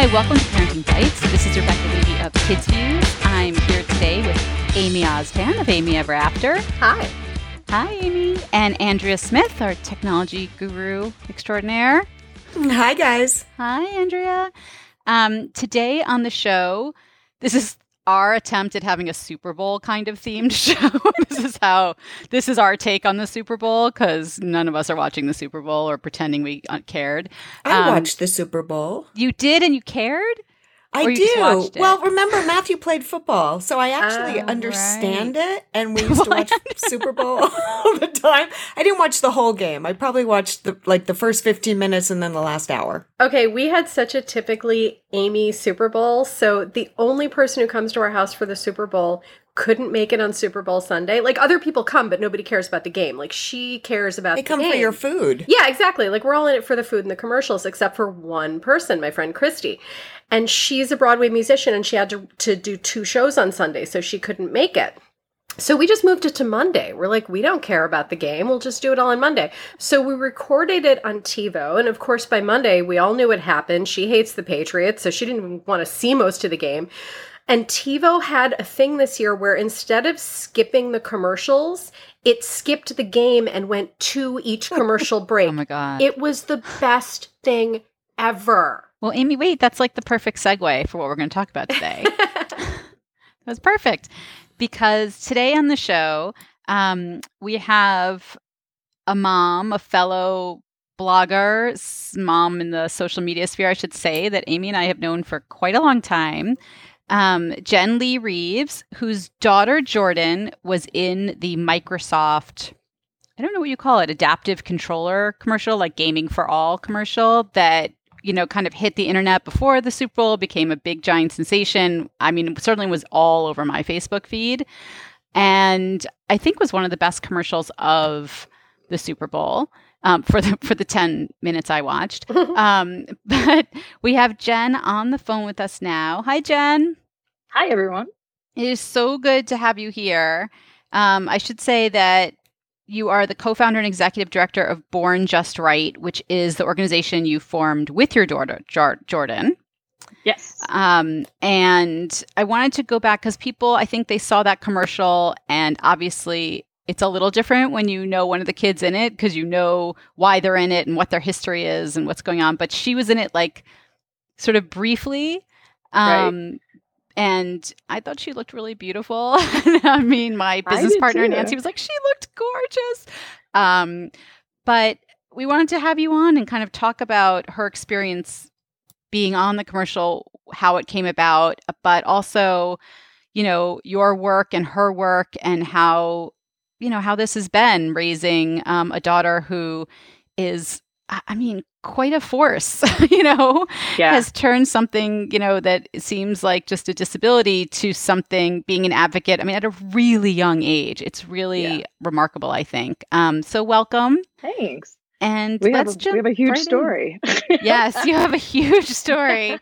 Hi, welcome to Parenting Bytes. This is Rebecca Levey of KidzVuz. I'm here today with Amy Oztan of Amy Ever After. Hi. Hi, Amy. And Andrea Smith, our technology guru extraordinaire. Hi, guys. Hi, Andrea. Um, today on the show, this is our attempt at having a Super Bowl kind of themed show. this is how this is our take on the Super Bowl because none of us are watching the Super Bowl or pretending we uh, cared. I Um, watched the Super Bowl. You did, and you cared. I or you do. watched it? Well, remember Matthew played football, so I actually Oh, understand it. And we used to watch Super Bowl all the time. I didn't watch the whole game. I probably watched the like the first fifteen minutes and then the last hour. Okay, we had such a typically Amy Super Bowl. So the only person who comes to our house for the Super Bowl couldn't make it on Super Bowl Sunday. Like other people come, but nobody cares about the game. Like she cares about They the come for your food. Yeah, exactly. Like we're all in it for the food and the commercials, except for one person, my friend Christy. And she's a Broadway musician and she had to, to do two shows on Sunday, so she couldn't make it. So we just moved it to Monday. We're like, we don't care about the game. We'll just do it all on Monday. So we recorded it on TiVo. And of course, by Monday, we all knew it happened. She hates the Patriots, so she didn't even want to see most of the game. And TiVo had a thing this year where instead of skipping the commercials, it skipped the game and went to each commercial break. Oh my god. It was the best thing ever. well, Amy, wait. That's like the perfect segue for what we're going to talk about today. that was perfect because today on the show um, we have a mom, a fellow blogger, mom in the social media sphere, I should say, that Amy and I have known for quite a long time. Um, Jen Lee Reeves, whose daughter Jordan was in the Microsoft, I don't know what you call it, adaptive controller commercial, like gaming for all commercial that you know, kind of hit the internet before the Super Bowl, became a big giant sensation. I mean, it certainly was all over my Facebook feed. And I think was one of the best commercials of the Super Bowl um, for the for the 10 minutes I watched. Um, but we have Jen on the phone with us now. Hi, Jen. Hi, everyone. It is so good to have you here. Um, I should say that you are the co founder and executive director of Born Just Right, which is the organization you formed with your daughter, Jar- Jordan. Yes. Um, and I wanted to go back because people, I think they saw that commercial, and obviously it's a little different when you know one of the kids in it because you know why they're in it and what their history is and what's going on. But she was in it like sort of briefly. Right. And I thought she looked really beautiful. I mean, my business partner too. Nancy was like, she looked gorgeous. Um, but we wanted to have you on and kind of talk about her experience being on the commercial, how it came about, but also, you know, your work and her work and how, you know, how this has been raising um, a daughter who is, I mean, quite a force, you know, Yeah. has turned something, you know, that seems like just a disability to something being an advocate. I mean, at a really young age. It's really Yeah. remarkable, I think. Um, so welcome. Thanks. And We have, let's a, jump we have a huge right story. yes, you have a huge story.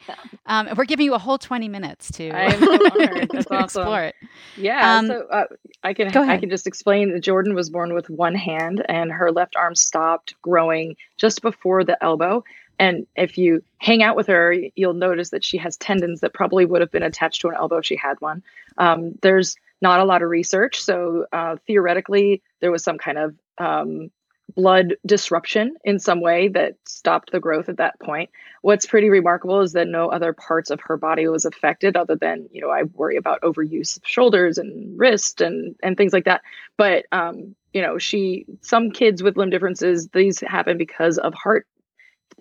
Um, we're giving you a whole 20 minutes to, I am so honored. That's to awesome. explore it. Yeah. Um, so uh, I can go I can just explain that Jordan was born with one hand and her left arm stopped growing just before the elbow. And if you hang out with her, you'll notice that she has tendons that probably would have been attached to an elbow if she had one. Um, there's not a lot of research, so uh, theoretically, there was some kind of um, blood disruption in some way that stopped the growth at that point. What's pretty remarkable is that no other parts of her body was affected other than, you know, I worry about overuse of shoulders and wrist and and things like that. But um, you know, she some kids with limb differences, these happen because of heart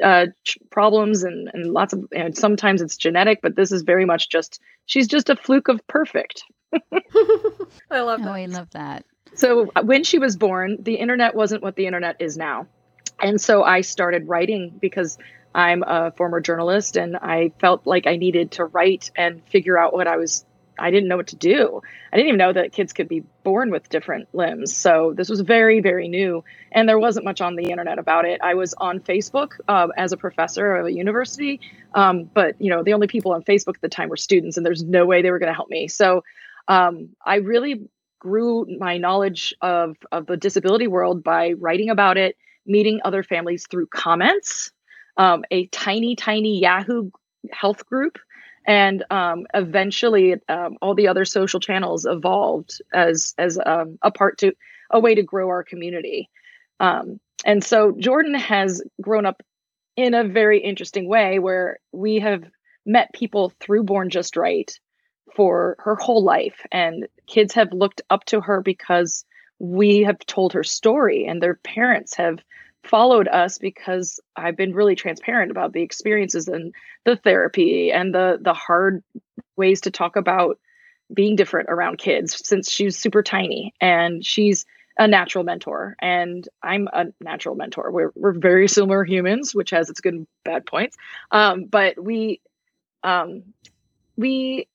uh problems and and lots of and sometimes it's genetic, but this is very much just she's just a fluke of perfect. I love Oh, that. I love that. So uh, when she was born, the internet wasn't what the internet is now. And so I started writing because I'm a former journalist and I felt like I needed to write and figure out what I was I didn't know what to do. I didn't even know that kids could be born with different limbs. So this was very, very new. And there wasn't much on the internet about it. I was on Facebook uh, as a professor of a university. Um, but, you know, the only people on Facebook at the time were students, and there's no way they were going to help me. So um, I really grew my knowledge of, of the disability world by writing about it, meeting other families through comments. Um, a tiny, tiny Yahoo health group and um, eventually um, all the other social channels evolved as as um, a part to a way to grow our community um, and so jordan has grown up in a very interesting way where we have met people through born just right for her whole life and kids have looked up to her because we have told her story and their parents have followed us because I've been really transparent about the experiences and the therapy and the the hard ways to talk about being different around kids since she's super tiny and she's a natural mentor and I'm a natural mentor. We're we're very similar humans, which has its good and bad points. Um, but we um, we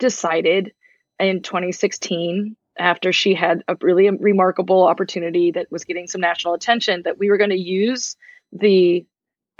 decided in 2016 after she had a really remarkable opportunity that was getting some national attention that we were going to use the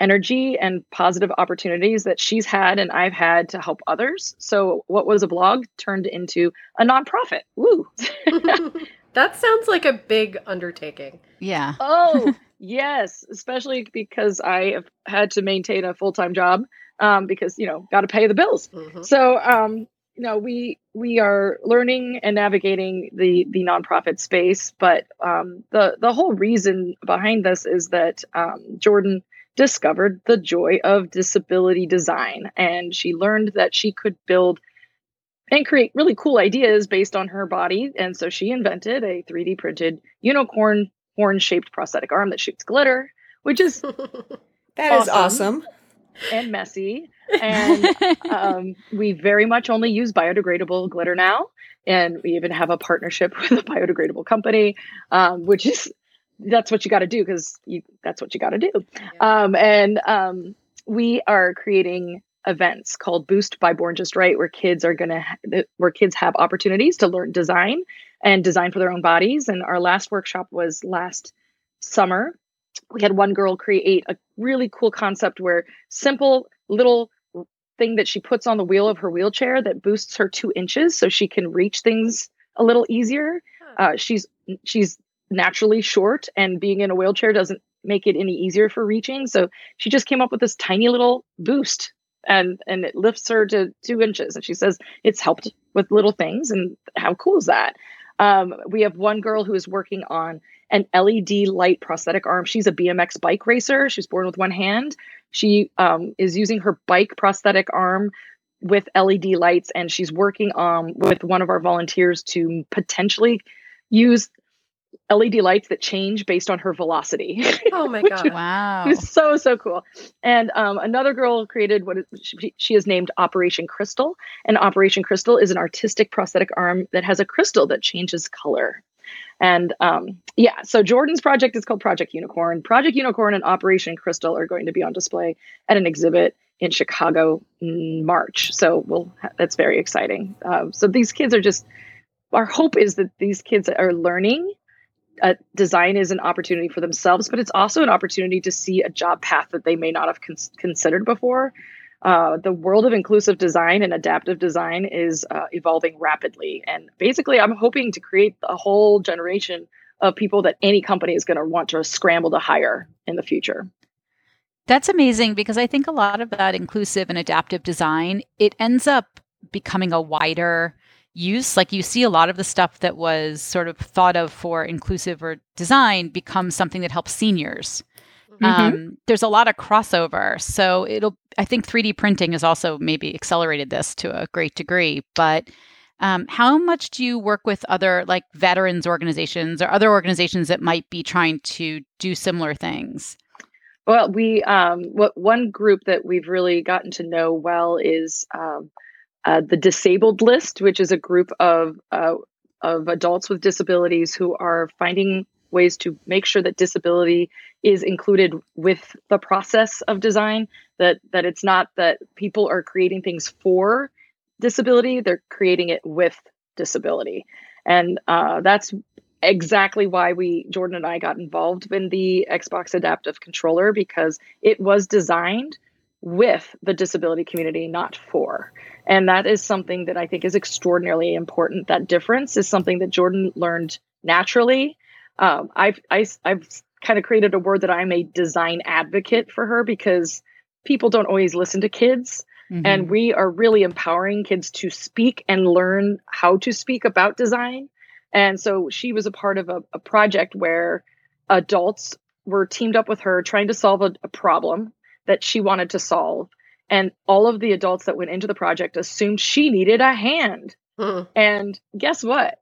energy and positive opportunities that she's had and I've had to help others. So what was a blog turned into a nonprofit. Woo. that sounds like a big undertaking. Yeah. Oh, yes, especially because I have had to maintain a full-time job um, because, you know, got to pay the bills. Mm-hmm. So, um, you know we we are learning and navigating the the nonprofit space but um, the the whole reason behind this is that um, jordan discovered the joy of disability design and she learned that she could build and create really cool ideas based on her body and so she invented a 3d printed unicorn horn shaped prosthetic arm that shoots glitter which is that awesome. is awesome and messy. And um, we very much only use biodegradable glitter now. And we even have a partnership with a biodegradable company, um, which is that's what you got to do because that's what you got to do. Yeah. Um, and um, we are creating events called Boost by Born Just Right, where kids are gonna ha- where kids have opportunities to learn design and design for their own bodies. And our last workshop was last summer we had one girl create a really cool concept where simple little thing that she puts on the wheel of her wheelchair that boosts her two inches so she can reach things a little easier. Uh, she's she's naturally short, and being in a wheelchair doesn't make it any easier for reaching. So she just came up with this tiny little boost, and and it lifts her to two inches. And she says it's helped with little things. And how cool is that? Um, we have one girl who is working on an LED light prosthetic arm. She's a BMX bike racer. She's born with one hand. She um, is using her bike prosthetic arm with LED lights, and she's working um, with one of our volunteers to potentially use LED lights that change based on her velocity. Oh my god! wow, it's so so cool. And um, another girl created what is, she, she is named Operation Crystal, and Operation Crystal is an artistic prosthetic arm that has a crystal that changes color. And um, yeah, so Jordan's project is called Project Unicorn. Project Unicorn and Operation Crystal are going to be on display at an exhibit in Chicago in March. So we'll that's very exciting. Um, so these kids are just our hope is that these kids are learning. Uh, design is an opportunity for themselves, but it's also an opportunity to see a job path that they may not have con- considered before uh, the world of inclusive design and adaptive design is uh, evolving rapidly. And basically, I'm hoping to create a whole generation of people that any company is going to want to scramble to hire in the future. That's amazing because I think a lot of that inclusive and adaptive design, it ends up becoming a wider use. Like you see a lot of the stuff that was sort of thought of for inclusive or design becomes something that helps seniors Mm-hmm. Um, there's a lot of crossover. So it'll, I think 3D printing has also maybe accelerated this to a great degree. But um, how much do you work with other like veterans organizations or other organizations that might be trying to do similar things? Well, we um, what one group that we've really gotten to know well is um, uh, the Disabled List, which is a group of uh, of adults with disabilities who are finding ways to make sure that disability is included with the process of design that that it's not that people are creating things for disability they're creating it with disability. And uh, that's exactly why we jordan and i got involved in the xbox adaptive controller because it was designed with the disability community not for. And that is something that i think is extraordinarily important. That difference is something that jordan learned naturally um, I've I, have i have kind of created a word that I'm a design advocate for her because people don't always listen to kids. Mhm. and we are really empowering kids to speak and learn how to speak about design and so she was a part of a, a project where adults were teamed up with her trying to solve a, a problem that she wanted to solve and all of the adults that went into the project assumed she needed a hand and guess what?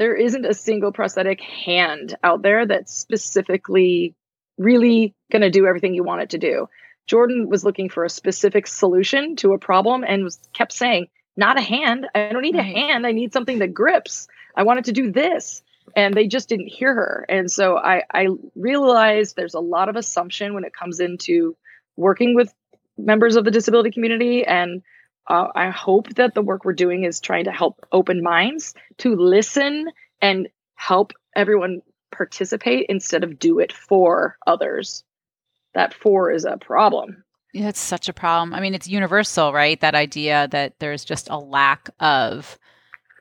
There isn't a single prosthetic hand out there that's specifically really going to do everything you want it to do. Jordan was looking for a specific solution to a problem and was kept saying, "Not a hand. I don't need a hand. I need something that grips. I want it to do this." And they just didn't hear her. And so I, I realized there's a lot of assumption when it comes into working with members of the disability community and uh, I hope that the work we're doing is trying to help open minds to listen and help everyone participate instead of do it for others. That for is a problem. Yeah, it's such a problem. I mean, it's universal, right? That idea that there's just a lack of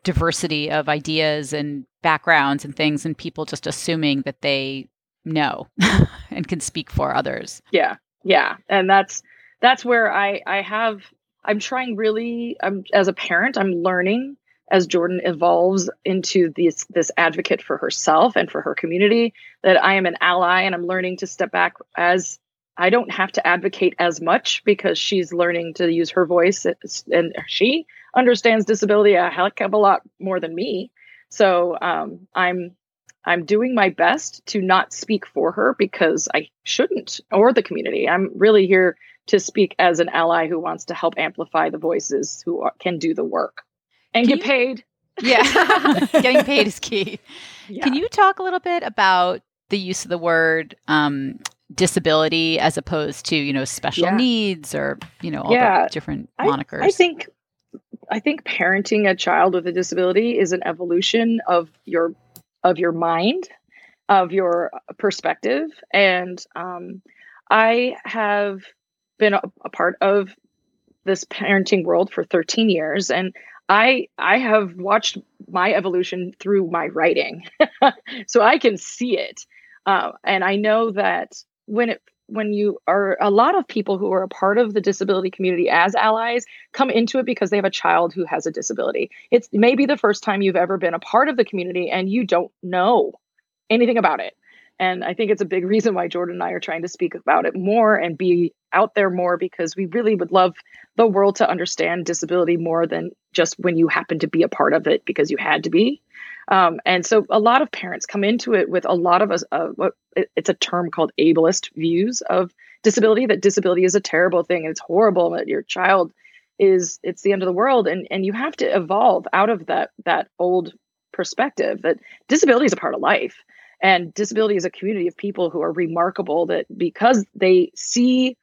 diversity of ideas and backgrounds and things, and people just assuming that they know and can speak for others. Yeah, yeah, and that's that's where I I have I'm trying really. I'm as a parent, I'm learning as Jordan evolves into this this advocate for herself and for her community that I am an ally, and I'm learning to step back as I don't have to advocate as much because she's learning to use her voice and she understands disability a heck of a lot more than me. So um, I'm I'm doing my best to not speak for her because I shouldn't or the community. I'm really here to speak as an ally who wants to help amplify the voices who are, can do the work and Can get you- paid. Yeah, getting paid is key. Yeah. Can you talk a little bit about the use of the word um, disability as opposed to you know special Yeah. needs or you know all Yeah. the different I- monikers? I think I think parenting a child with a disability is an evolution of your of your mind, of your perspective, and um, I have been a, a part of this parenting world for 13 years, and I I have watched my evolution through my writing, so I can see it, uh, and I know that when it when you are a lot of people who are a part of the disability community as allies come into it because they have a child who has a disability. It's maybe the first time you've ever been a part of the community and you don't know anything about it. And I think it's a big reason why Jordan and I are trying to speak about it more and be out there more because we really would love the world to understand disability more than just when you happen to be a part of it because you had to be. Um, and so a lot of parents come into it with a lot of us, uh, what it's a term called ableist views of disability, that disability is a terrible thing and it's horrible that your child is it's the end of the world and and you have to evolve out of that that old perspective that disability is a part of life. And disability is a community of people who are remarkable that because they see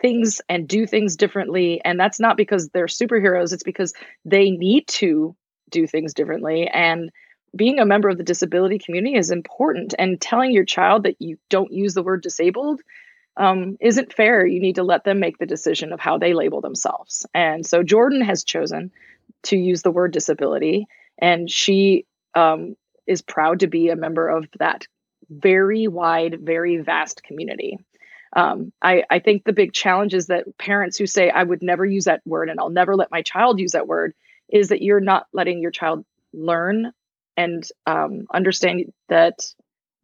things and do things differently and that's not because they're superheroes it's because they need to do things differently and being a member of the disability community is important and telling your child that you don't use the word disabled um, isn't fair. You need to let them make the decision of how they label themselves. And so jordan has chosen to use the word disability and she um, is proud to be a member of that very wide very vast community. Um, I, I think the big challenge is that parents who say i would never use that word and i'll never let my child use that word is that you're not letting your child learn and um, understand that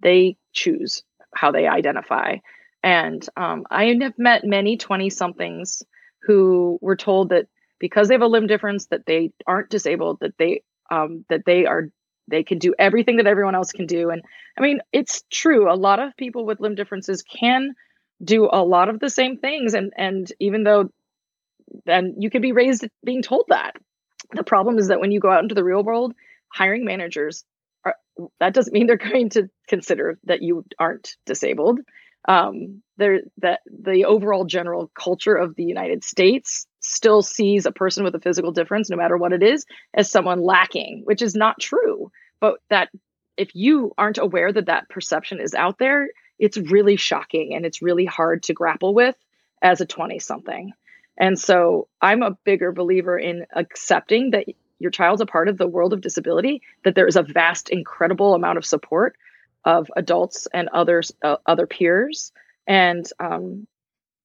they choose how they identify. And um, i have met many 20 somethings who were told that because they have a limb difference that they aren't disabled that they um, that they are they can do everything that everyone else can do. And i mean it's true a lot of people with limb differences can do a lot of the same things. And and even though then you can be raised being told that. The problem is that when you go out into the real world hiring managers are that doesn't mean they're going to consider that you aren't disabled. Um there that the overall general culture of the united states still sees a person with a physical difference no matter what it is as someone lacking which is not true. But that if you aren't aware that that perception is out there it's really shocking and it's really hard to grapple with as a 20 something. And so i'm a bigger believer in accepting that your child's a part of the world of disability that there is a vast incredible amount of support of adults and others uh, other peers and um,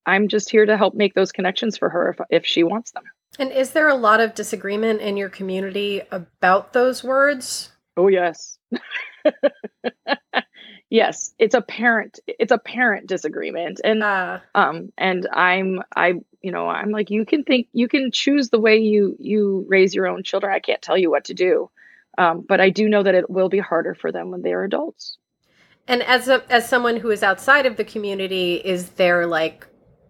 I'm just here to help make those connections for her if, if she wants them. And is there a lot of disagreement in your community about those words? Oh yes. yes, it's a parent it's a parent disagreement and Uh, um and I'm I you know, I'm like you can think you can choose the way you you raise your own children. I can't tell you what to do. Um, but I do know that it will be harder for them when they are adults. and as a as someone who is outside of the community, is there like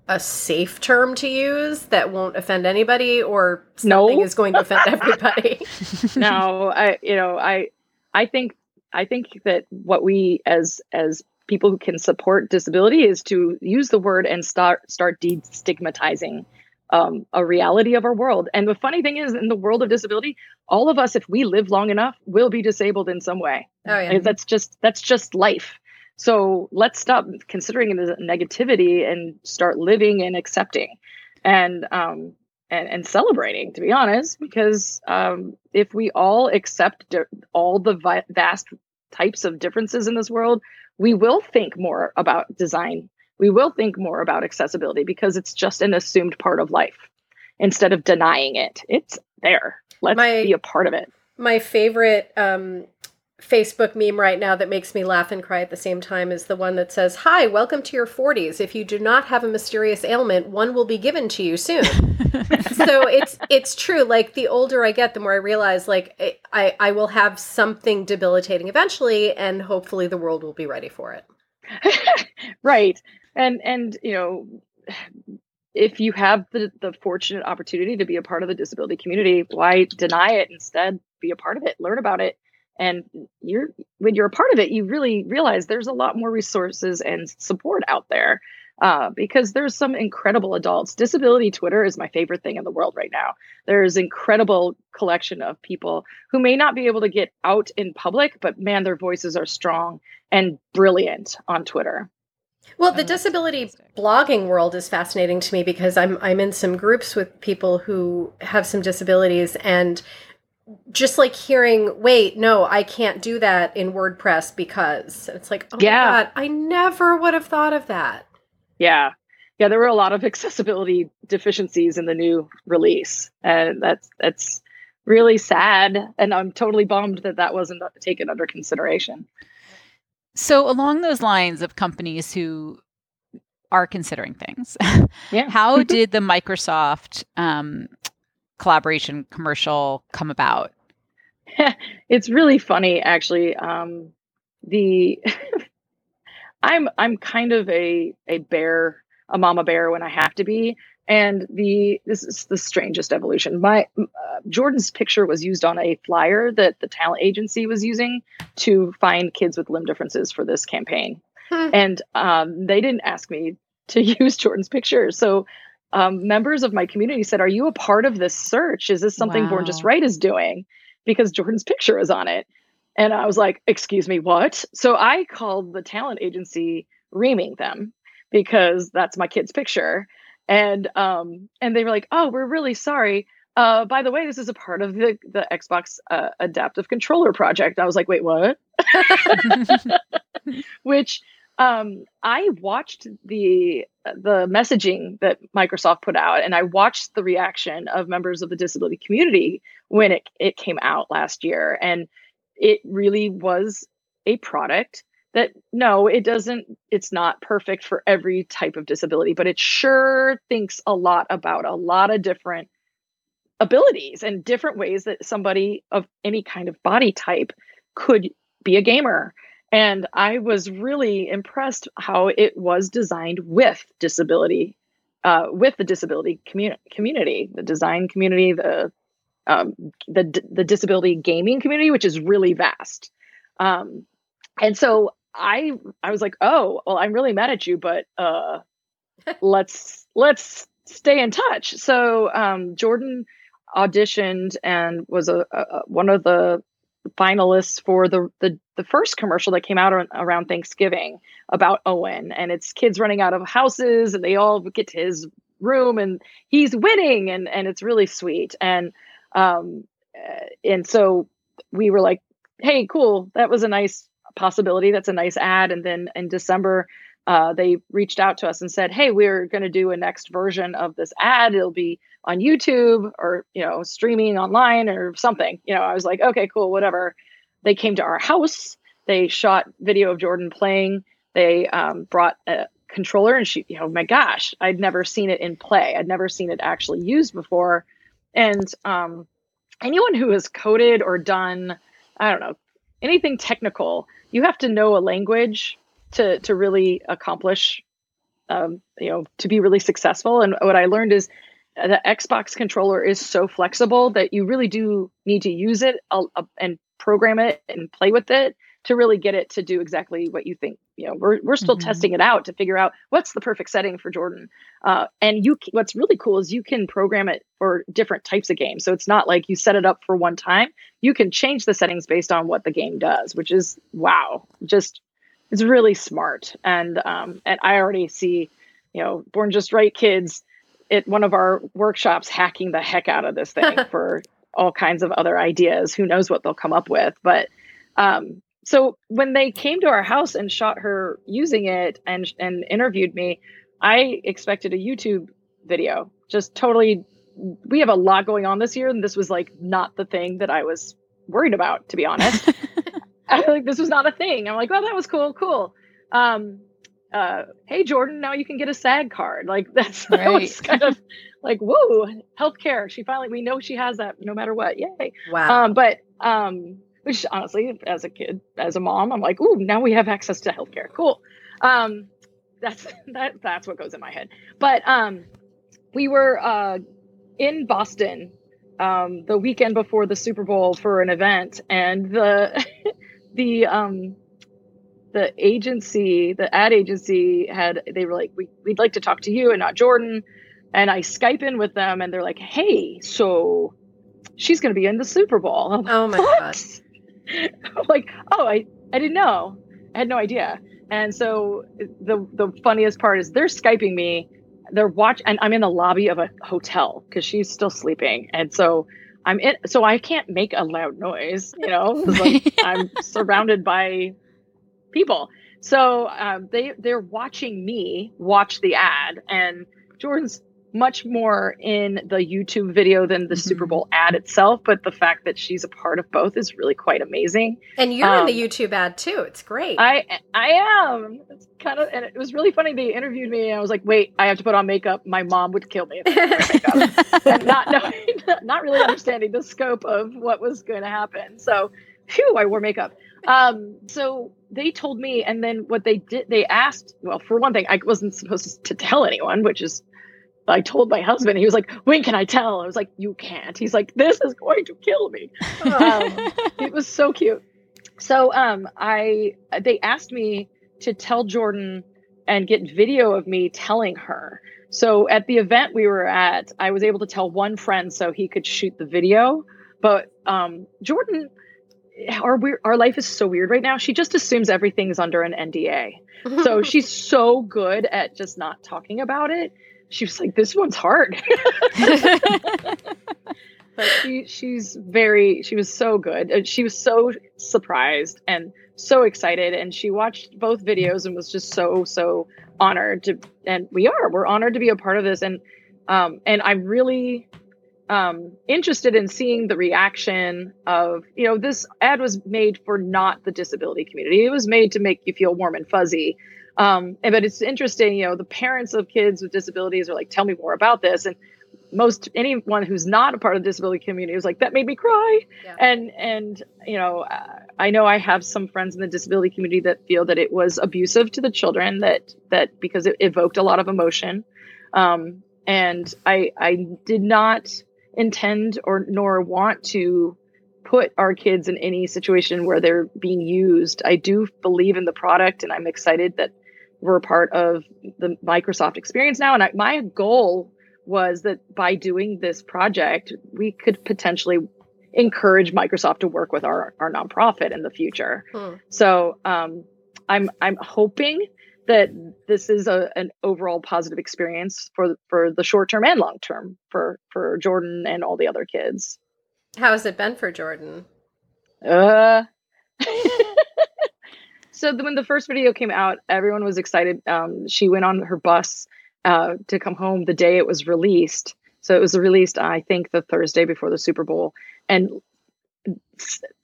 a safe term to use that won't offend anybody, or No. something is going to offend everybody? no i you know i i think i think that what we as as people who can support disability is to use the word and start start destigmatizing um, a reality of our world. And the funny thing is in the world of disability all of us if we live long enough will be disabled in some way. Oh yeah. And that's just that's just life. So let's stop considering it as a negativity and start living and accepting and um and, and celebrating to be honest because um if we all accept di- all the vi- vast types of differences in this world we will think more about design. We will think more about accessibility because it's just an assumed part of life. Instead of denying it it's there. Let's My- be a part of it. My favorite um, Facebook meme right now that makes me laugh and cry at the same time is the one that says, Hi, welcome to your 40s. If you do not have a mysterious ailment, one will be given to you soon. so it's it's true. Like the older I get, the more I realize like I, I, I will have something debilitating eventually, and hopefully the world will be ready for it. right and and you know if you have the the fortunate opportunity to be a part of the disability community why deny it instead be a part of it learn about it and you're when you're a part of it you really realize there's a lot more resources and support out there uh, because there's some incredible adults. Disability twitter is my favorite thing in the world right now. There's incredible collection of people who may not be able to get out in public but man their voices are strong and brilliant on twitter. Well, the disability blogging world is fascinating to me because I'm I'm in some groups with people who have some disabilities and just like hearing, wait, no, I can't do that in WordPress because it's like, oh Yeah. my god, I never would have thought of that. Yeah. Yeah, there were a lot of accessibility deficiencies in the new release. And that's that's really sad and I'm totally bummed that that wasn't taken under consideration. So, along those lines of companies who are considering things, Yeah. how did the Microsoft um, collaboration commercial come about? it's really funny actually. Um the i'm i'm kind of a a bear a mama bear when i have to be. And the this is the strangest evolution. My uh, jordan's picture was used on a flyer that the talent agency was using to find kids with limb differences for this campaign. Hmm. and um, they didn't ask me to use jordan's picture. So um, members of my community said are you a part of this search is this something born just right is doing because Jordan's picture is on it. And I was like, excuse me, what? So I called the talent agency reaming them because that's my kid's picture. And um and they were like, oh, we're really sorry. Uh, by the way, this is a part of the the Xbox uh, adaptive controller project. I was like, wait, what? Which um, I watched the the messaging that Microsoft put out, and I watched the reaction of members of the disability community when it it came out last year, and it really was a product that no, it doesn't. It's not perfect for every type of disability, but it sure thinks a lot about a lot of different abilities and different ways that somebody of any kind of body type could be a gamer. And I was really impressed how it was designed with disability, uh, with the disability community, community, the design community, the um, the the disability gaming community, which is really vast. Um, and so I I was like, oh, well, I'm really mad at you, but uh, let's let's stay in touch. So um, Jordan auditioned and was a, a one of the finalists for the, the the first commercial that came out ar- around Thanksgiving about Owen and it's kids running out of houses and they all get to his room and he's winning and and it's really sweet and um uh, and so we were like hey cool that was a nice possibility that's a nice ad and then in December uh, they reached out to us and said, "Hey, we're going to do a next version of this ad. It'll be on YouTube or you know streaming online or something." You know, I was like, "Okay, cool, whatever." They came to our house. They shot video of Jordan playing. They um, brought a controller, and she, you know, my gosh, I'd never seen it in play. I'd never seen it actually used before. And um, anyone who has coded or done, I don't know, anything technical, you have to know a language to to really accomplish um, you know to be really successful and what i learned is the xbox controller is so flexible that you really do need to use it uh, uh, and program it and play with it to really get it to do exactly what you think you know we're, we're still mm-hmm. testing it out to figure out what's the perfect setting for jordan. Uh, and you what's really cool is you can program it for different types of games. So it's not like you set it up for one time. You can change the settings based on what the game does which is wow just it's really smart. And um, and i already see you know born just right kids at one of our workshops hacking the heck out of this thing for all kinds of other ideas who knows what they'll come up with but um, so when they came to our house and shot her using it and and interviewed me i expected a youtube video just totally we have a lot going on this year and this was like not the thing that i was worried about to be honest I, like this was not a thing. I'm like, oh, that was cool, cool. Um, uh, hey Jordan, now you can get a SAG card. Like that's right. that kind of like, whoa, healthcare. She finally, we know she has that no matter what. Yay. Wow. Um, but um, which honestly, as a kid, as a mom, I'm like, ooh, now we have access to healthcare. Cool. Um, that's that that's what goes in my head. But um, we were uh in Boston um the weekend before the Super Bowl for an event, and the the um the agency, the ad agency had they were like, we, we'd like to talk to you and not Jordan. And I Skype in with them and they're like, hey, so she's gonna be in the Super Bowl. Like, oh my god. I'm like, oh, I, I didn't know. I had no idea. And so the the funniest part is they're Skyping me. They're watch and I'm in the lobby of a hotel because she's still sleeping. And so I'm in, so I can't make a loud noise, you know, like I'm surrounded by people. So um, they they're watching me watch the ad, and Jordan's much more in the YouTube video than the mm-hmm. Super Bowl ad itself, but the fact that she's a part of both is really quite amazing. And you're um, in the um, YouTube ad too. It's great. I I am. It's kind of and it was really funny. They interviewed me and I was like, wait, I have to put on makeup. My mom would kill me. not knowing, not really understanding the scope of what was going to happen. So, phew, I wore makeup. Um, so they told me, and then what they did, they asked. Well, for one thing, I wasn't supposed to tell anyone, which is I told my husband, he was like, when can I tell? I was like, you can't. He's like, this is going to kill me. um, it was so cute. So um, I they asked me to tell Jordan and get video of me telling her. So at the event we were at, I was able to tell one friend so he could shoot the video. But um, Jordan, our our life is so weird right now. She just assumes everything's under an NDA. so she's so good at just not talking about it she was like, "This one's hard." but she she's very she was so good. She was so surprised and so excited, and she watched both videos and was just so so honored to. And we are we're honored to be a part of this, and um and I'm really um interested in seeing the reaction of you know this ad was made for not the disability community. It was made to make you feel warm and fuzzy um, and, but it's interesting, you know, the parents of kids with disabilities are like, tell me more about this. And most anyone who's not a part of the disability community is like, that made me cry. Yeah. And, and, you know, I know I have some friends in the disability community that feel that it was abusive to the children that, that because it evoked a lot of emotion. Um, and I, I did not intend or nor want to put our kids in any situation where they're being used. I do believe in the product and I'm excited that we're a part of the Microsoft experience now. And I, my goal was that by doing this project, we could potentially encourage Microsoft to work with our, our nonprofit in the future. Hmm. So um, I'm I'm hoping that this is a, an overall positive experience for for the short term and long term for for Jordan and all the other kids. How has it been for Jordan? Uh so the, when the first video came out, everyone was excited. Um, she went on her bus uh, to come home the day it was released. So it was released, I think, the Thursday before the Super Bowl, and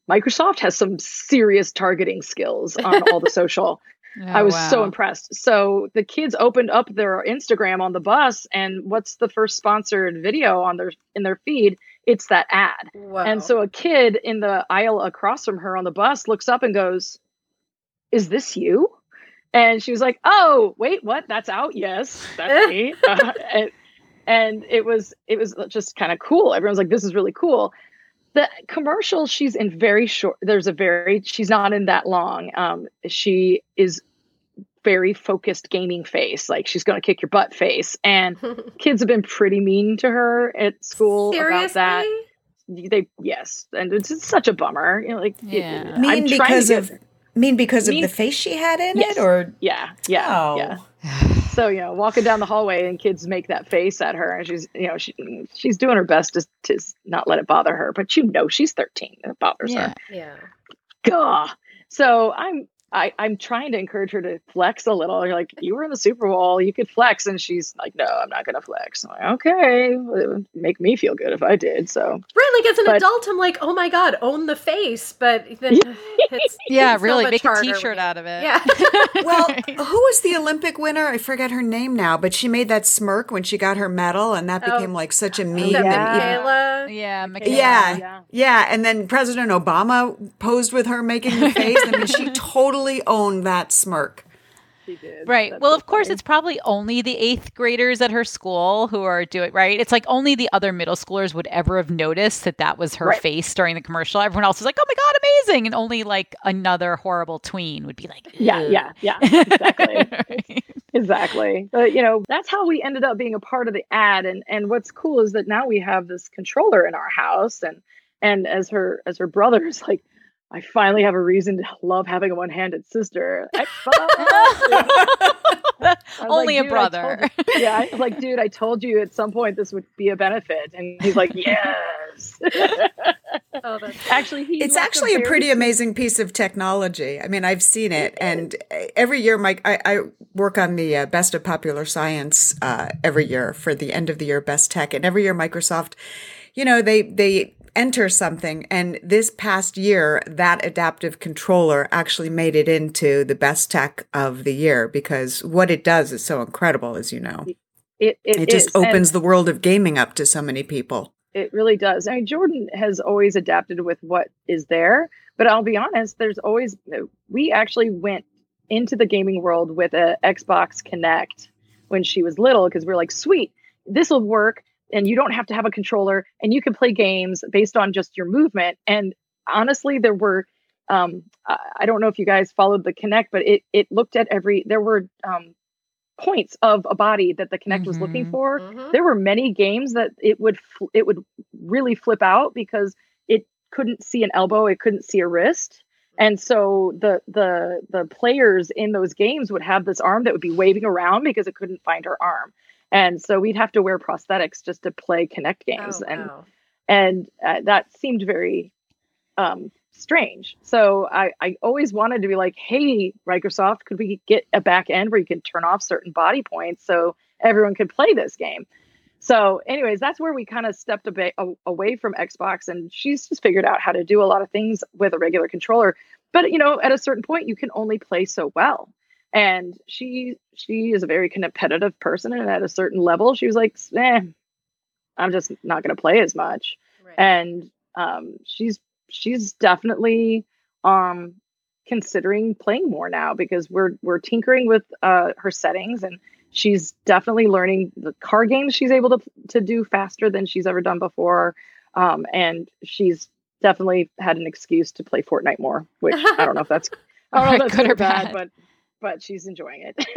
Microsoft has some serious targeting skills on all the social. Oh, I was so impressed. So the kids opened up their Instagram on the bus, and what's the first sponsored video on their in their feed? It's that ad. Wow. And so a kid in the aisle across from her on the bus looks up and goes, "Is this you?" And she was like, "Oh, wait, what? That's out? Yes, that's me." Uh, and, and it was it was just kind of cool. Everyone's like, "This is really cool." The commercial, she's in very short. There's a very she's not in that long. Um, she is very focused gaming face, like she's going to kick your butt face. And kids have been pretty mean to her at school about that they yes and it's, it's such a bummer you know like y- Yeah. I'm Mean trying to because get- of mean because Mean- of the face she had in Yes. it, or yeah yeah oh, yeah so you know walking down the hallway and kids make that face at her and she's you know she, she's doing her best to, to not let it bother her but you know she's 13 and it bothers Yeah. her Yeah. Gah. so i'm I, I'm trying to encourage her to flex a little. You're like, you were in the Super Bowl, you could flex, and she's like, no, I'm not gonna flex. I'm like, okay, it would make me feel good if I did. So Right, like as an But- adult, I'm like, oh my god, own the face, but then it's Yeah, it's really. much Make a harder t-shirt out of it. Yeah. Well, who was the Olympic winner? I forget her name now, but she made that smirk when she got her medal, and that Oh. became like such a meme. that Yeah. McKayla? Yeah, McKayla. Yeah. yeah. yeah, and then President Obama posed with her making the face. I mean, she totally owned that smirk. She did. Right. That's well, so of course, funny. it's probably only the eighth graders at her school who are doing right. It's like only the other middle schoolers would ever have noticed that that was her Right. face during the commercial. Everyone else was like, "Oh my god, amazing!" And only like another horrible tween would be like, yeah, yeah, yeah, exactly. Right. exactly but you know that's how we ended up being a part of the ad and and what's cool is that now we have this controller in our house and and as her as her brother is like i finally have a reason to love having a one-handed sister I was only like, a "Dude, I brother. you." yeah i was like dude i told you at some point this would be a benefit and he's like yes Oh, that's actually he It's actually a very pretty amazing piece of technology. I mean, I've seen it, and every year, Mike, I, I work on the uh, best of popular science uh, every year for the end of the year best tech, and every year Microsoft, you know, they they enter something, and this past year, that adaptive controller actually made it into the best tech of the year because what it does is so incredible, as you know. it, it, It just is. And- opens the world of gaming up to so many people. It really does. I mean, Jordan has always adapted with what is there, but I'll be honest, there's always, we actually went into the gaming world with a Xbox Kinect when she was little because we're like, sweet, this will work. And you don't have to have a controller and you can play games based on just your movement. And honestly, there were, um, I don't know if you guys followed the Kinect, but it, it looked at every, there were um, points of a body that the Kinect was looking Mhm. for Mhm. there were many games that it would fl- it would really flip out because it couldn't see an elbow it couldn't see a wrist and so the the the players in those games would have this arm that would be waving around because it couldn't find her arm and so we'd have to wear prosthetics just to play kinect games Oh, and wow. and uh, that seemed very um, strange. So I, I always wanted to be like, hey, Microsoft, could we get a back end where you can turn off certain body points so everyone could play this game? So, anyways, that's where we kind of stepped a bit away from Xbox, and she's just figured out how to do a lot of things with a regular controller. But you know, at a certain point, you can only play so well. And she she is a very competitive person, and at a certain level, she was like, "Eh, I'm just not going to play as much." Right. and um, she's she's definitely um, considering playing more now because we're we're tinkering with uh, her settings and she's definitely learning the car games she's able to to do faster than she's ever done before um, and she's definitely had an excuse to play Fortnite more which I don't know if that's I don't know if that's Good or bad, bad. but but she's enjoying it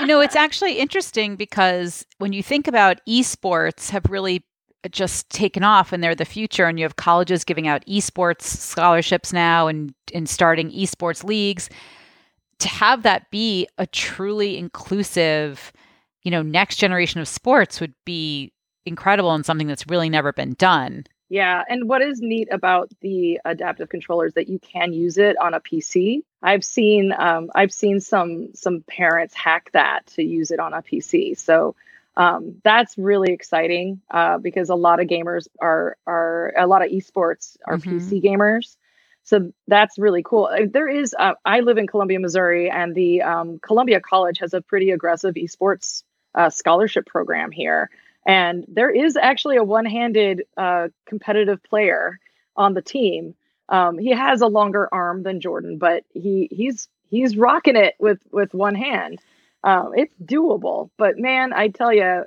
you know, it's actually interesting because when you think about esports have really uh, just taken off and they're the future and you have colleges giving out esports scholarships now and and starting esports leagues to have that be a truly inclusive, you know, next generation of sports would be incredible and something that's really never been done. Yeah, and what is neat about the adaptive controllers that you can use it on a PC. I've seen um, I've seen some some parents hack that to use it on a PC. So um, that's really exciting uh, because a lot of gamers are are a lot of esports are Mhm. PC gamers. So that's really cool. Uh, There is uh, I live in Columbia, Missouri, and the um, Columbia College has a pretty aggressive esports uh, scholarship program here. And there is actually a one-handed uh, competitive player on the team. Um, he has a longer arm than Jordan, but he he's he's rocking it with with one hand. Um, it's doable, but man, I tell you,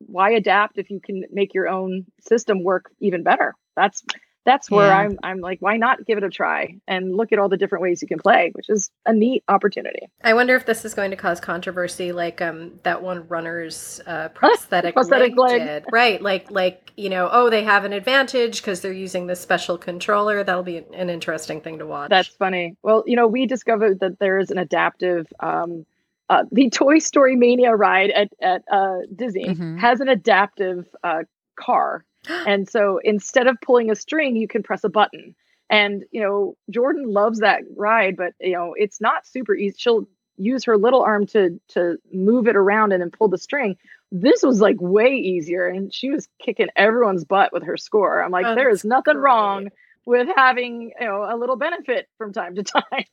why adapt if you can make your own system work even better? That's that's where Yeah. I'm I'm like, why not give it a try and look at all the different ways you can play, which is a neat opportunity. I wonder if this is going to cause controversy, like um that one runner's uh, prosthetic, Prosthetic leg. did. right? Like like you know, oh, they have an advantage because they're using this special controller. That'll be an interesting thing to watch. That's funny. Well, you know, we discovered that there is an adaptive. Um, uh, the Toy Story Mania ride at at uh, Disney Mhm. has an adaptive uh, car, and so instead of pulling a string, you can press a button. And you know, Jordan loves that ride, but you know, it's not super easy. She'll use her little arm to to move it around and then pull the string. This was like way easier, and she was kicking everyone's butt with her score. I'm like, Oh, there is nothing great. wrong with having you know a little benefit from time to time.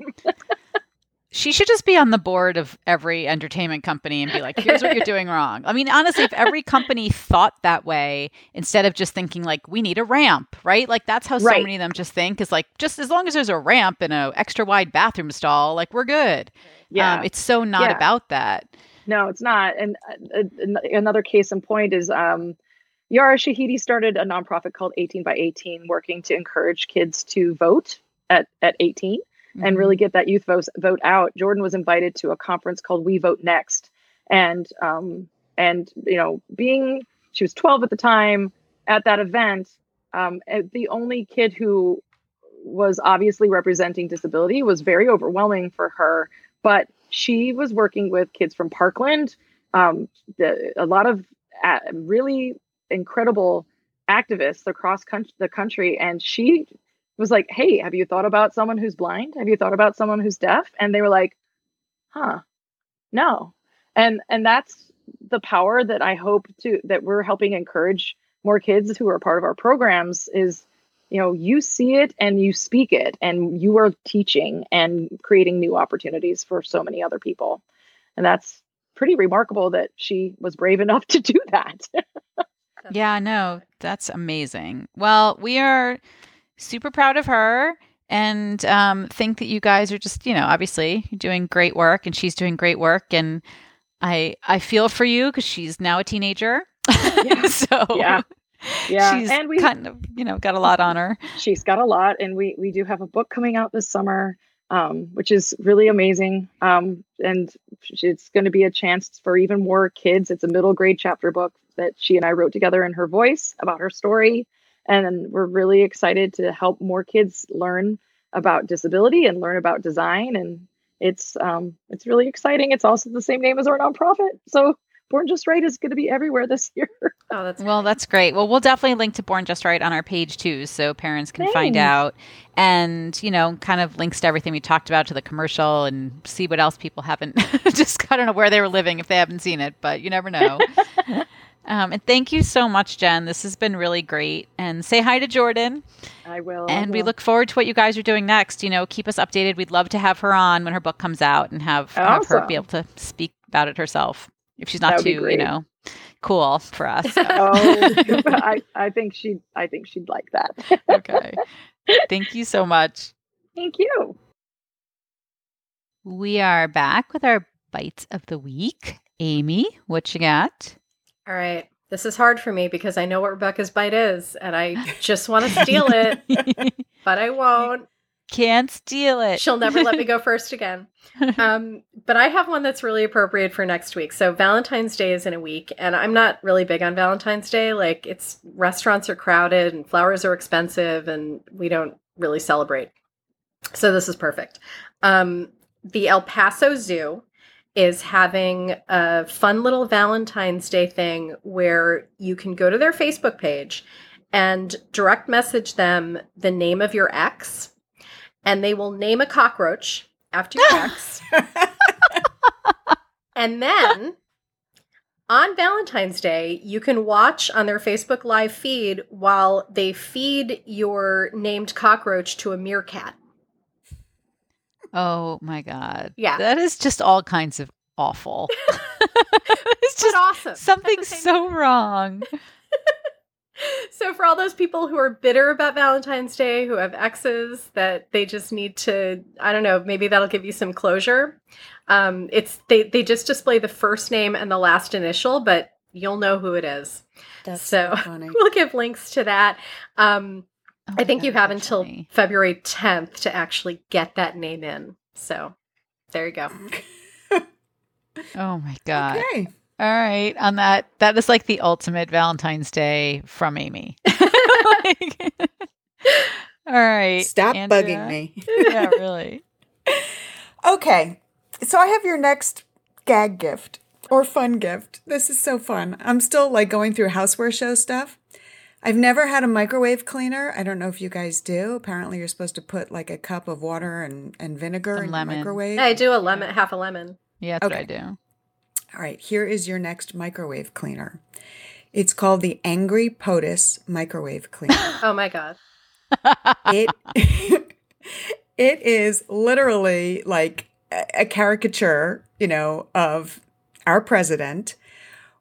She should just be on the board of every entertainment company and be like, here's what you're doing wrong. I mean, honestly, if every company thought that way instead of just thinking like we need a ramp, right? Like that's how so many of them just think is like just as long as there's a ramp and a extra wide bathroom stall, like we're good. yeah, Um, it's so not Yeah. about that. no, it's not. And uh, another case in point is um, Yara Shahidi started a nonprofit called 18 by 18, working to encourage kids to vote at at 18 and Mhm. really get that youth vote vote out. Jordan was invited to a conference called We Vote Next, and um, and you know, being she was 12 at the time at that event, um, uh, the only kid who was obviously representing disability was very overwhelming for her. But she was working with kids from Parkland, um, the, a lot of uh, really incredible activists across coun- the country, and she was like, "Hey, have you thought about someone who's blind? Have you thought about someone who's deaf?" And they were like, "Huh, no." And and that's the power that I hope to that we're helping encourage more kids who are part of our programs is you know you see it and you speak it and you are teaching and creating new opportunities for so many other people and that's pretty remarkable that she was brave enough to do that Yeah, no, that's amazing. Well, we are super proud of her and um, think that you guys are just, you know, obviously doing great work and she's doing great work. And I I feel for you because she's now a teenager. Yeah. so Yeah. yeah she's and we kind of, you know, got a lot on her. she's got a lot and we we do have a book coming out this summer um, which is really amazing um, and it's going to be a chance for even more kids it's a middle grade chapter book that she and i wrote together in her voice about her story and we're really excited to help more kids learn about disability and learn about design. And it's um, it's really exciting. It's also the same name as our nonprofit. So born just right is going to be everywhere this year. Oh, that's Well, that's great. Well, we'll definitely link to Born Just Right on our page too, so parents can find out. And, you know, kind of links to everything we talked about to the commercial and see what else people haven't just, I don't know where they were living if they haven't seen it, but you never know. um, and thank you so much, Jen. This has been really great. And say hi to Jordan. i will I And we look forward to what you guys are doing next. You know, keep us updated. We'd love to have her on when her book comes out and have, have her be able to speak about it herself if she's not too, you know, cool for us. Oh, I, I think she I think she'd like that. okay. Thank you so much. Thank you. We are back with our bytes of the week. Amy, what you got? All right. This is hard for me because I know what Rebecca's bite is, and I just want to steal it, but I won't. Can't steal it. She'll never let me go first again. Um, but I have one that's really appropriate for next week. So Valentine's Day is in a week, and I'm not really big on Valentine's Day. Like, it's restaurants are crowded and flowers are expensive, and we don't really celebrate. So this is perfect. Um, the El Paso Zoo is having a fun little Valentine's Day thing where you can go to their Facebook page and direct message them the name of your ex, and they will name a cockroach after your ex. and then on Valentine's Day, you can watch on their Facebook Live feed while they feed your named cockroach to a meerkat. Oh my god. Yeah. That is just all kinds of awful. it's But just awesome. at something the so wrong. So for all those people who are bitter about Valentine's Day, who have exes that they just need to, I don't know, maybe that'll give you some closure. Um, it's they they just display the first name and the last initial, but you'll know who it is. That's So- so funny. We'll give links to that. Um, Oh I my think you have until funny. February 10th to actually get that name in. So there you go. Oh my god. Okay. All right. On that that is like the ultimate Valentine's Day from Amy. Like- all right. Stop Andrea. bugging me. Yeah, really. Okay. So I have your next gag gift or fun gift. This is so fun. I'm still like going through houseware show stuff. I've never had a microwave cleaner. I don't know if you guys do. Apparently, you're supposed to put like a cup of water and, and vinegar Some in lemon. the microwave. I do a lemon, half a lemon. Yeah, that's Okay. what I do. All right, here is your next microwave cleaner. It's called the Angry POTUS microwave cleaner. Oh my god. it it is literally like a a caricature, you know, of our president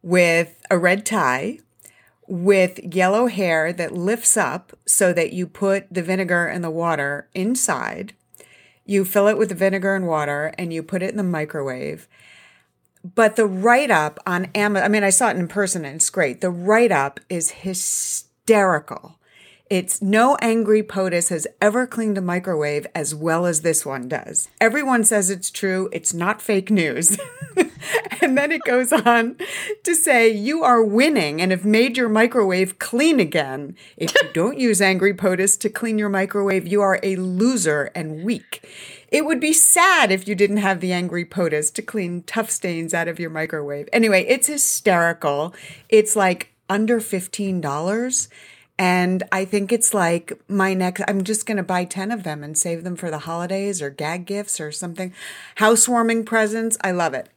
with a red tie with yellow hair that lifts up so that you put the vinegar and the water inside. You fill it with the vinegar and water and you put it in the microwave. But the write up on Amazon, I mean, I saw it in person and it's great. The write up is hysterical. It's no angry POTUS has ever cleaned a microwave as well as this one does. Everyone says it's true. It's not fake news. and then it goes on to say, You are winning and have made your microwave clean again. If you don't use angry POTUS to clean your microwave, you are a loser and weak. It would be sad if you didn't have the angry POTUS to clean tough stains out of your microwave. Anyway, it's hysterical. It's like under $15. And I think it's like my next, I'm just going to buy 10 of them and save them for the holidays or gag gifts or something. Housewarming presents. I love it.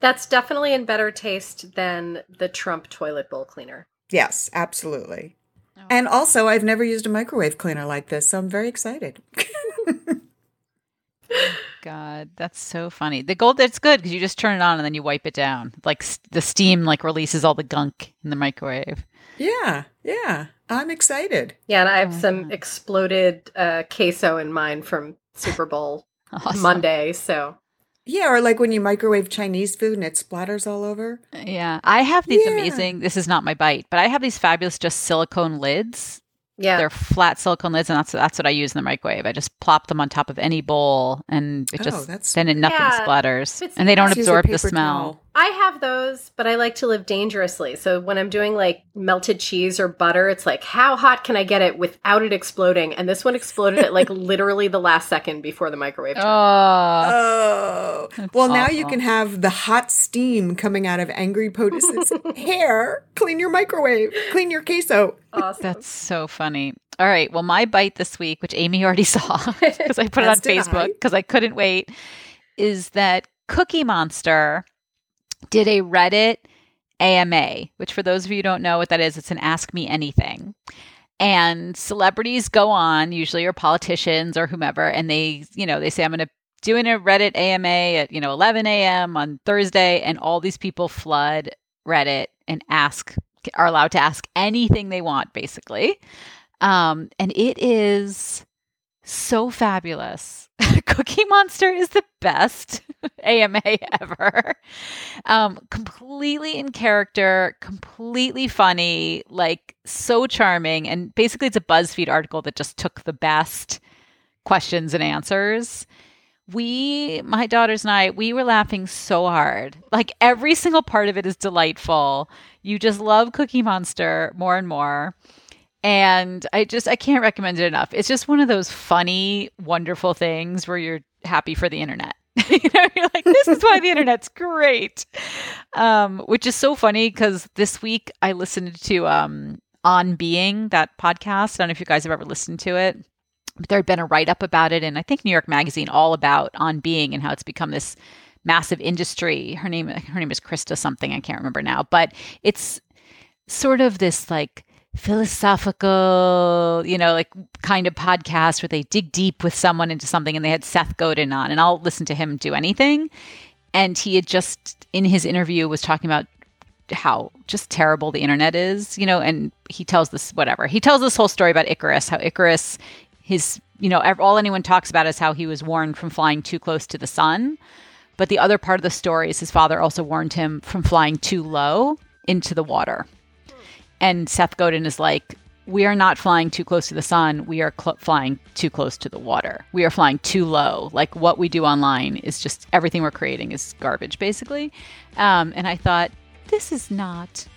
That's definitely in better taste than the Trump toilet bowl cleaner. Yes, absolutely. Oh. And also, I've never used a microwave cleaner like this, so I'm very excited. God, that's so funny. The gold that's good because you just turn it on and then you wipe it down. Like s- the steam like releases all the gunk in the microwave. yeah, yeah. I'm excited. Yeah, and I have Oh some God. exploded uh, queso in mine from Super Bowl Awesome. Monday. So Yeah, or like when you microwave Chinese food and it splatters all over. Yeah, I have these Yeah. amazing. This is not my bite, but I have these fabulous just silicone lids. yeah, They're flat silicone lids, and that's that's what I use in the microwave. I just plop them on top of any bowl, and it Oh, just that's- then it nothing Yeah, splatters, it's- and they don't Let's use a absorb the smell. towel. I have those, but I like to live dangerously. So when I'm doing like melted cheese or butter, it's like how hot can I get it without it exploding? And this one exploded at like literally the last second before the microwave. turned. Oh, Oh, That's well, now you can have the hot steam coming out of Angry POTUS's hair. Clean your microwave. Clean your queso. awesome. that's so funny. All right, well, my bite this week, which Amy already saw because I put it on As did Facebook I. because I couldn't wait, is that Cookie Monster did a Reddit AMA, which for those of you who don't know what that is, it's an Ask Me Anything. And celebrities go on, usually or politicians or whomever, and they, you know, they say, I'm going to doing a Reddit AMA at, you know, 11 a.m. on Thursday, and all these people flood Reddit and ask, are allowed to ask anything they want, basically. Um, and it is so fabulous. Cookie Monster is the best AMA ever. Um, completely in character, completely funny, like so charming. And basically, it's a BuzzFeed article that just took the best questions and answers. We, my daughters and I, we were laughing so hard. Like every single part of it is delightful. You just love Cookie Monster more and more and i just i can't recommend it enough. It's just one of those funny wonderful things where you're happy for the internet. You know you're like this is why the internet's great. Um which is so funny because this week i listened to um on being that podcast. I don't know if you guys have ever listened to it But there had been a write up about it, and I think New York Magazine all about on being and how it's become this massive industry. Her name her name is Krista something. I can't remember now, but it's sort of this like philosophical, you know, like kind of podcast where they dig deep with someone into something and they had Seth Godin on and I'll listen to him do anything. And he had just in his interview was talking about how just terrible the internet is, you know, and he tells this whatever. He tells this whole story about Icarus, how Icarus his you know, all anyone talks about is how he was warned from flying too close to the sun. But the other part of the story is his father also warned him from flying too low into the water. And Seth Godin is like, we are not flying too close to the sun. We are cl- flying too close to the water. We are flying too low. Like what we do online is just everything we're creating is garbage, basically. Um, and I thought, this is not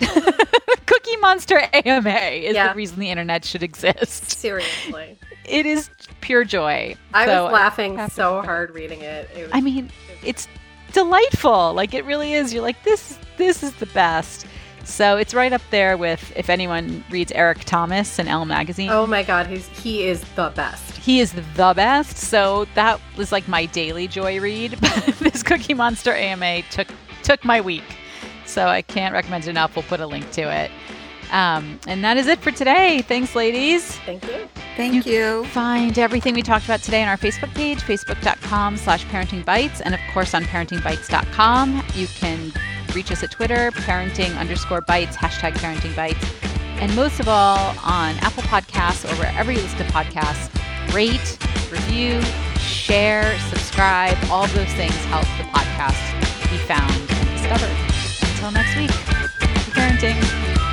Cookie Monster AMA is Yeah. the reason the internet should exist. Seriously. It is pure joy. I So was laughing happy so hard reading it. it was, I mean, it's delightful. Like it really is. You're like this. This is the best. So it's right up there with if anyone reads Eric Thomas in Elle magazine. oh my god, he's he is the best. He is the best. So that was like my daily joy read. This Cookie Monster AMA took took my week. So I can't recommend it enough. We'll put a link to it. Um, and that is it for today. Thanks, ladies. Thank you. Thank you. Find everything we talked about today on our Facebook page, facebook.com slash parenting bytes, and of course on parentingbytes.com. You can reach us at Twitter, parenting underscore bytes, hashtag parenting bytes. And most of all, on Apple Podcasts or wherever you listen to podcasts, rate, review, share, subscribe. All those things help the podcast be found and discovered. Until next week, parenting.